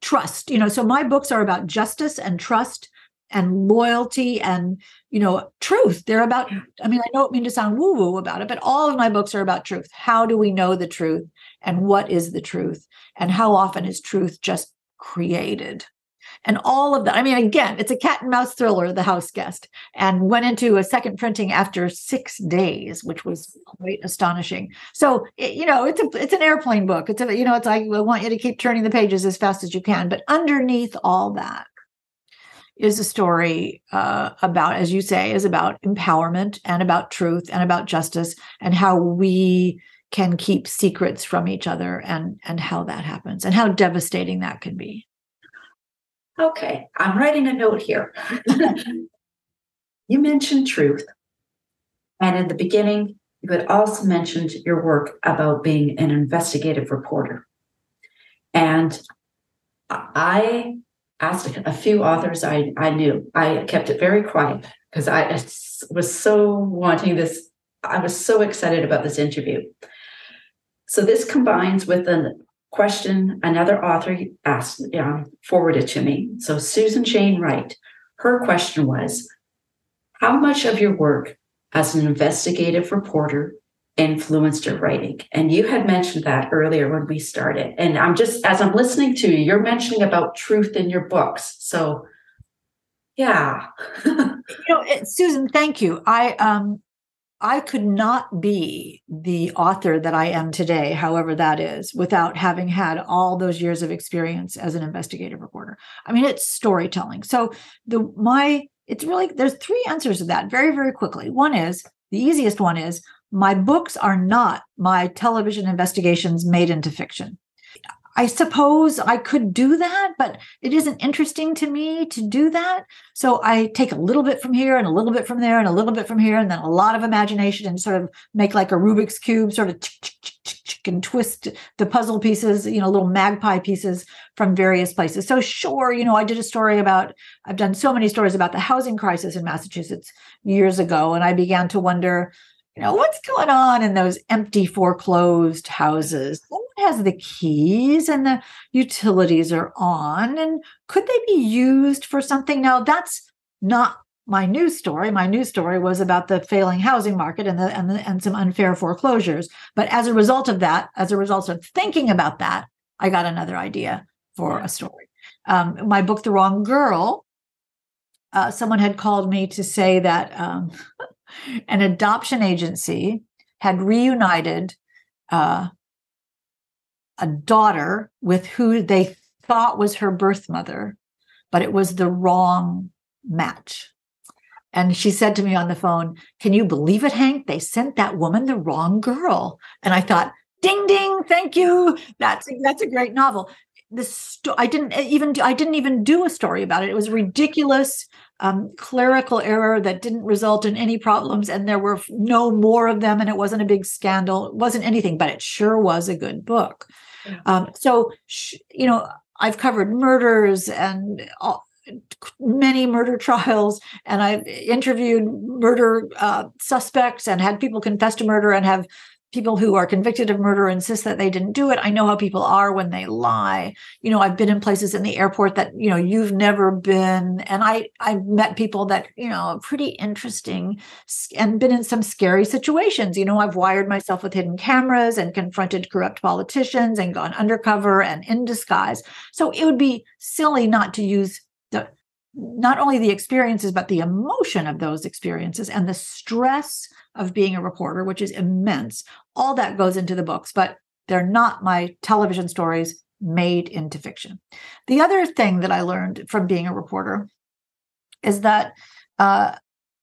trust you know so my books are about justice and trust and loyalty and you know truth. They're about i mean i don't mean to sound woo woo about it but all of my books are about truth. How do we know the truth and what is the truth and how often is truth just created and all of that. I mean, again, it's a cat and mouse thriller, The House Guest, and went into a second printing after six days, which was quite astonishing. So, it, you know, it's a it's an airplane book. It's a you know, it's like I want you to keep turning the pages as fast as you can. But underneath all that is a story uh, about, as you say, is about empowerment and about truth and about justice and how we can keep secrets from each other and and how that happens and how devastating that can be.
Okay i'm writing a note here. *laughs* You mentioned truth. And in the beginning you had also mentioned your work about being an investigative reporter. And i asked a few authors i, I knew. I kept it very quiet because i was so wanting this i was so excited about this interview so this combines with a question another author asked, um, forwarded to me. So Susan Jane Wright, her question was, how much of your work as an investigative reporter influenced your writing? And you had mentioned that earlier when we started. And I'm just, as I'm listening to you, you're mentioning about truth in your books. So yeah. *laughs*
you know, Susan, thank you. I um I could not be the author that I am today, however that is, without having had all those years of experience as an investigative reporter. I mean, it's storytelling. So the my it's really there's three answers to that very very quickly. One is the easiest one is my books are not my television investigations made into fiction. I suppose I could do that, but it isn't interesting to me to do that. So I take a little bit from here and a little bit from there and a little bit from here and then a lot of imagination and sort of make like a Rubik's cube, sort of and twist the puzzle pieces, you know, little magpie pieces from various places. So sure, you know, I did a story about I've done so many stories about the housing crisis in Massachusetts years ago and I began to wonder you know what's going on in those empty foreclosed houses? Someone has the keys and the utilities are on and could they be used for something? Now that's not my news story. My news story was about the failing housing market and the, and, the, and some unfair foreclosures. But as a result of that as a result of thinking about that i got another idea for a story. Um, my book the wrong girl uh, someone had called me to say that um, *laughs* an adoption agency had reunited uh, a daughter with who they thought was her birth mother, but it was the wrong match. And she said to me on the phone, Can you believe it, Hank? They sent that woman the wrong girl. And I thought, ding ding, thank you. That's that's a great novel. This sto- I didn't even I didn't even do a story about it. It was ridiculous um, clerical error that didn't result in any problems, and there were no more of them, and it wasn't a big scandal. It wasn't anything, but it sure was a good book. Yeah. Um, so, sh- you know, I've covered murders and all, many murder *laughs* trials and I've interviewed murder uh, suspects and had people confess to murder and have people who are convicted of murder insist that they didn't do it. I know how people are when they lie. You know, I've been in places in the airport that, you know, you've never been. And I I've met people that, you know, pretty interesting and been in some scary situations. You know, I've wired myself with hidden cameras and confronted corrupt politicians and gone undercover and in disguise. So it would be silly not to use the not only the experiences but the emotion of those experiences and the stress of being a reporter which is immense. All that goes into the books but they're not my television stories made into fiction. The other thing that i learned from being a reporter is that uh,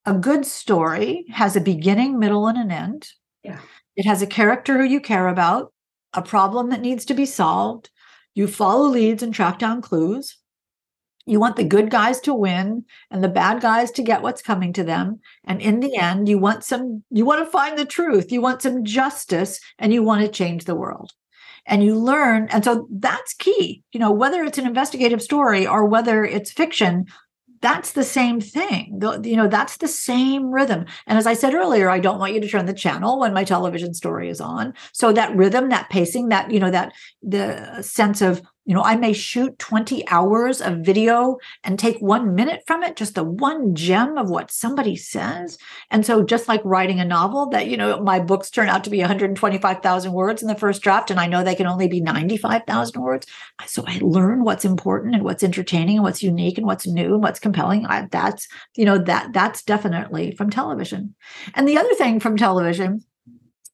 a good story has a beginning middle and an end.
Yeah.
It has a character who you care about a problem that needs to be solved. You follow leads and track down clues you want the good guys to win and the bad guys to get what's coming to them. And in the end you want some you want to find the truth. You want some justice and you want to change the world. And you learn and so that's key. You know whether it's an investigative story or whether it's fiction that's the same thing. You know that's the same rhythm. And as i said earlier i don't want you to turn the channel when my television story is on. So that rhythm that pacing that you know that the sense of you know, I may shoot 20 hours of video and take one minute from it, just the one gem of what somebody says. And so, just like writing a novel, that, you know, my books turn out to be 125,000 words in the first draft, and I know they can only be 95,000 words. So, I learn what's important and what's entertaining and what's unique and what's new and what's compelling. I, that's, you know, that that's definitely from television. And the other thing from television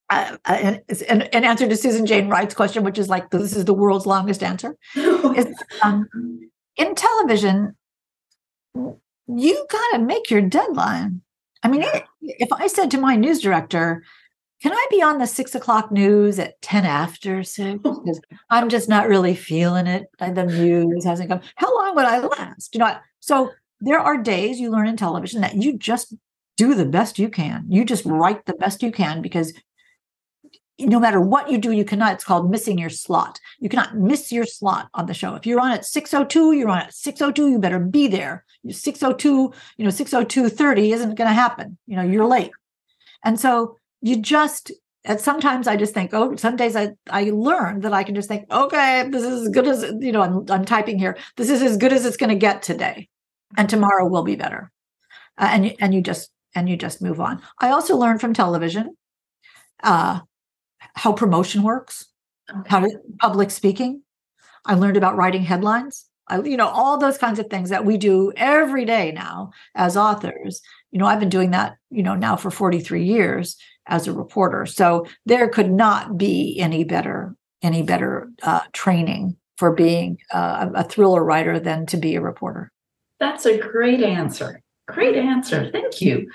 uh, an, an, answer to Susan Jane Wright's question, which is like this is the world's longest answer. *laughs* is, um, in television, you got to make your deadline. I mean, if I said to my news director, "Can I be on the six o'clock news at ten after six? *laughs* Because I'm just not really feeling it. The news hasn't come. How long would I last? You know, so there are days you learn in television that you just do the best you can. You just write the best you can because no matter what you do, you cannot, it's called missing your slot. You cannot miss your slot on the show. If you're on at 602, you're on at 602, you better be there. 602, you know, 602.30 isn't going to happen. You know, you're late. And so you just, and sometimes I just think, oh, some days I, I learn that I can just think, okay, this is as good as, you know, I'm, I'm typing here. This is as good as it's going to get today. And tomorrow will be better. Uh, and, and you just, and you just move on. I also learned from television uh, how promotion works, okay. how to public speaking. I learned about writing headlines. I, you know, all those kinds of things that we do every day now as authors. You know, I've been doing that, you know, now for 43 years as a reporter. So there could not be any better, any better uh, training for being uh, a thriller writer than to be a reporter.
That's a great answer. Great answer. Thank you.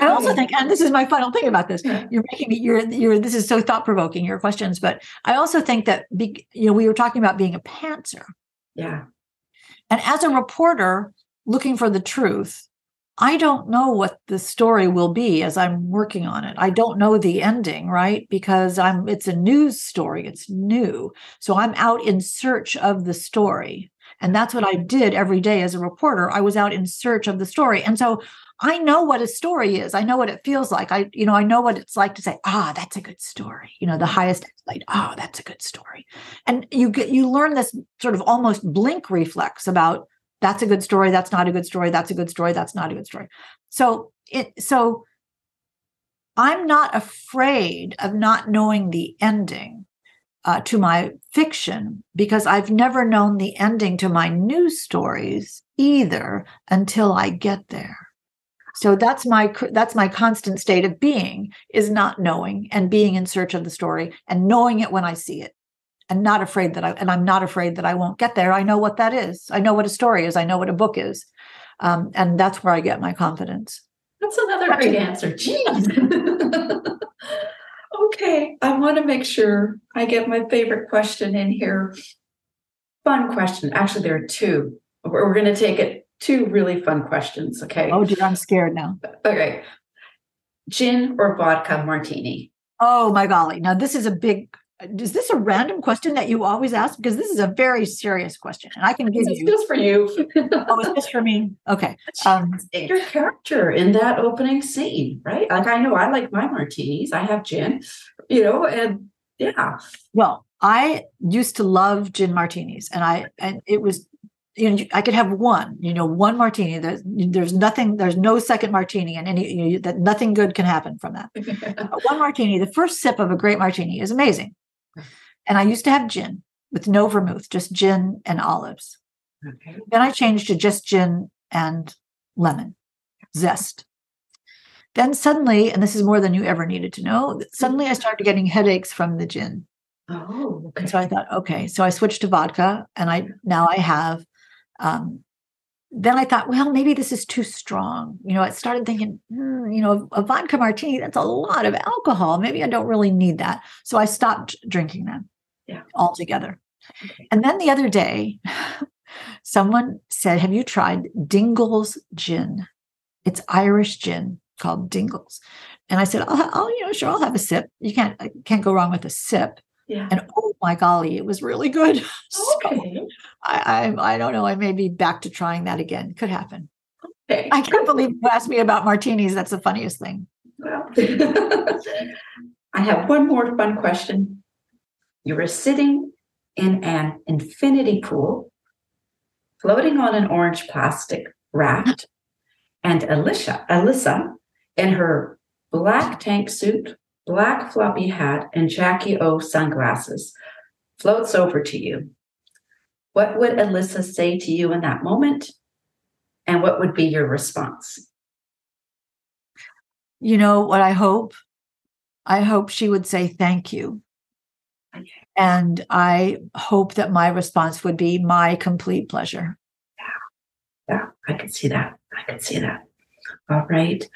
I also hmm. think, and this is my final thing about this. You're making me, you're, you're, this is so thought provoking, your questions, but I also think that, be, you know, we were talking about being a pantser.
Yeah.
And as a reporter looking for the truth, I don't know what the story will be as I'm working on it. I don't know the ending, right? Because I'm, it's a news story, it's new. So I'm out in search of the story. And that's what I hmm. did every day as a reporter. I was out in search of the story. And so I know what a story is. I know what it feels like. I, you know, I know what it's like to say, ah, that's a good story. You know, the highest like, oh, that's a good story. And you get you learn this sort of almost blink reflex about that's a good story, that's not a good story, that's a good story, that's not a good story. So it so I'm not afraid of not knowing the ending. uh, to my fiction because I've never known the ending to my news stories either until I get there. So that's my that's my constant state of being is not knowing and being in search of the story and knowing it when I see it and not afraid that I and I'm not afraid that I won't get there. I know what that is. I know what a story is. I know what a book is, um, and that's where I get my confidence.
That's another great answer. Jeez. *laughs* okay, I want to make sure I get my favorite question in here. Fun question. Actually, there are two. We're, we're going to take it two really fun questions. Okay.
Oh, dear, I'm scared now.
Okay. Gin or vodka martini?
Oh my golly. Now this is a big is this a random question that you always ask? Because this is a very serious question, and I can give
this
you.
just for you. *laughs*
oh, it's just for me. Okay. *laughs* Um,
your character in that opening scene, right? Like I know I like my martinis. I have gin, you know, and yeah.
Well, I used to love gin martinis, and I and it was you know, I could have one, you know, one martini. There's, there's nothing, there's no second martini, and any you know, that nothing good can happen from that. *laughs* Uh, one martini, the first sip of a great martini is amazing. And I used to have gin with no vermouth, just gin and olives. Okay. Then I changed to just gin and lemon zest. Then suddenly, and this is more than you ever needed to know, suddenly I started getting headaches from the gin.
Oh, okay.
And so I thought, okay. So I switched to vodka, and I now I have um, then I thought, well, maybe this is too strong. You know, I started thinking, hmm, you know, a vodka martini, that's a lot of alcohol. Maybe I don't really need that. So I stopped drinking them
yeah.
altogether. Okay. And then the other day, *laughs* someone said, Have you tried Dingles gin? It's Irish gin called Dingles. And I said, I'll, you know, sure, I'll have a sip. You can't, can't go wrong with a sip.
Yeah.
And oh my golly, it was really good. *laughs*
Okay.
so I, I I don't know. I may be back to trying that again. Could happen.
Okay.
I can't believe you asked me about martinis. That's the funniest thing.
Well, *laughs* I have one more fun question. You were sitting in an infinity pool, floating on an orange plastic raft, and Alicia, Alyssa, in her black tank suit black floppy hat, and Jackie O sunglasses, floats over to you. What would Alyssa say to you in that moment? And what would be your response?
You know what I hope? I hope she would say thank you. Okay. And I hope that my response would be my complete pleasure.
Yeah, yeah, I can see that. I can see that. All right.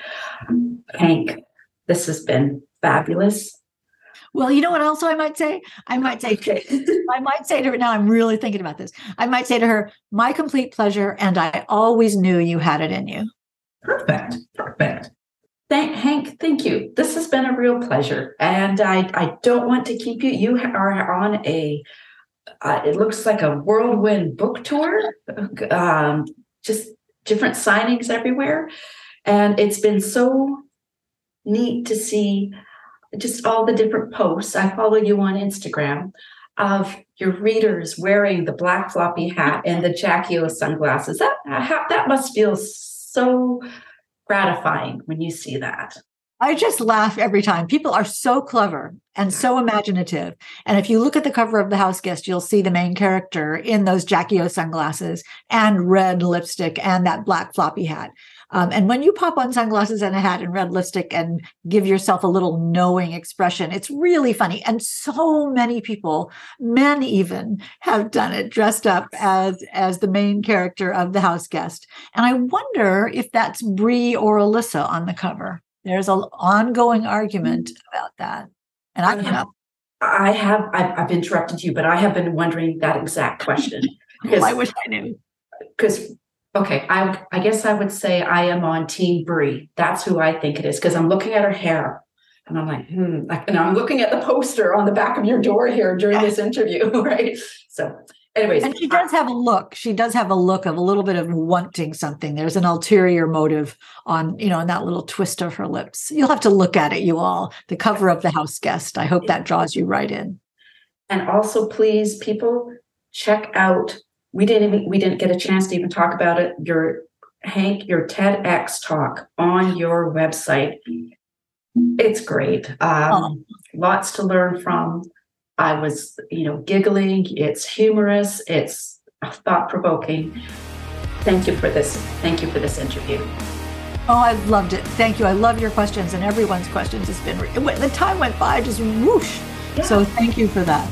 Hank, this has been fabulous.
Well, you know what also I might say? I might say okay. I might say to her now I'm really thinking about this. I might say to her, my complete pleasure and I always knew you had it in you.
Perfect. Perfect. Thank Hank, thank you. This has been a real pleasure. And I I don't want to keep you. You are on a uh, it looks like a whirlwind book tour. Um, just different signings everywhere. And it's been so neat to see just all the different posts. I follow you on Instagram of your readers wearing the black floppy hat and the Jackie O sunglasses. That that must feel so gratifying when you see that.
I just laugh every time. People are so clever and so imaginative. And if you look at the cover of The House Guest, you'll see the main character in those Jackie O sunglasses and red lipstick and that black floppy hat. Um, and when you pop on sunglasses and a hat and red lipstick and give yourself a little knowing expression, it's really funny. And so many people, men even, have done it dressed up as as the main character of the house guest. And I wonder if that's Bree or Alyssa on the cover. There's an ongoing argument about that. And I know.
I have I've, I've interrupted you, but I have been wondering that exact *laughs* question.
well, I wish I knew.
Because Okay, I I guess I would say I am on Team Bree. That's who I think it is because I'm looking at her hair, and I'm like, hmm. And I'm looking at the poster on the back of your door here during this interview, *laughs* right? So, anyways,
and she does have a look. She does have a look of a little bit of wanting something. There's an ulterior motive on, you know, in that little twist of her lips. You'll have to look at it, you all. The cover of the house guest. I hope that draws you right in.
And also, please, people, check out we didn't even, we didn't get a chance to even talk about it. Your Hank, your TEDx talk on your website. It's great. Um, oh. Lots to learn from. I was, you know, giggling. It's humorous. It's thought provoking. Thank you for this. Thank you for this interview.
Oh, I loved it. Thank you. I love your questions and everyone's questions. It's been the time went by just whoosh. Yeah. So thank you for that.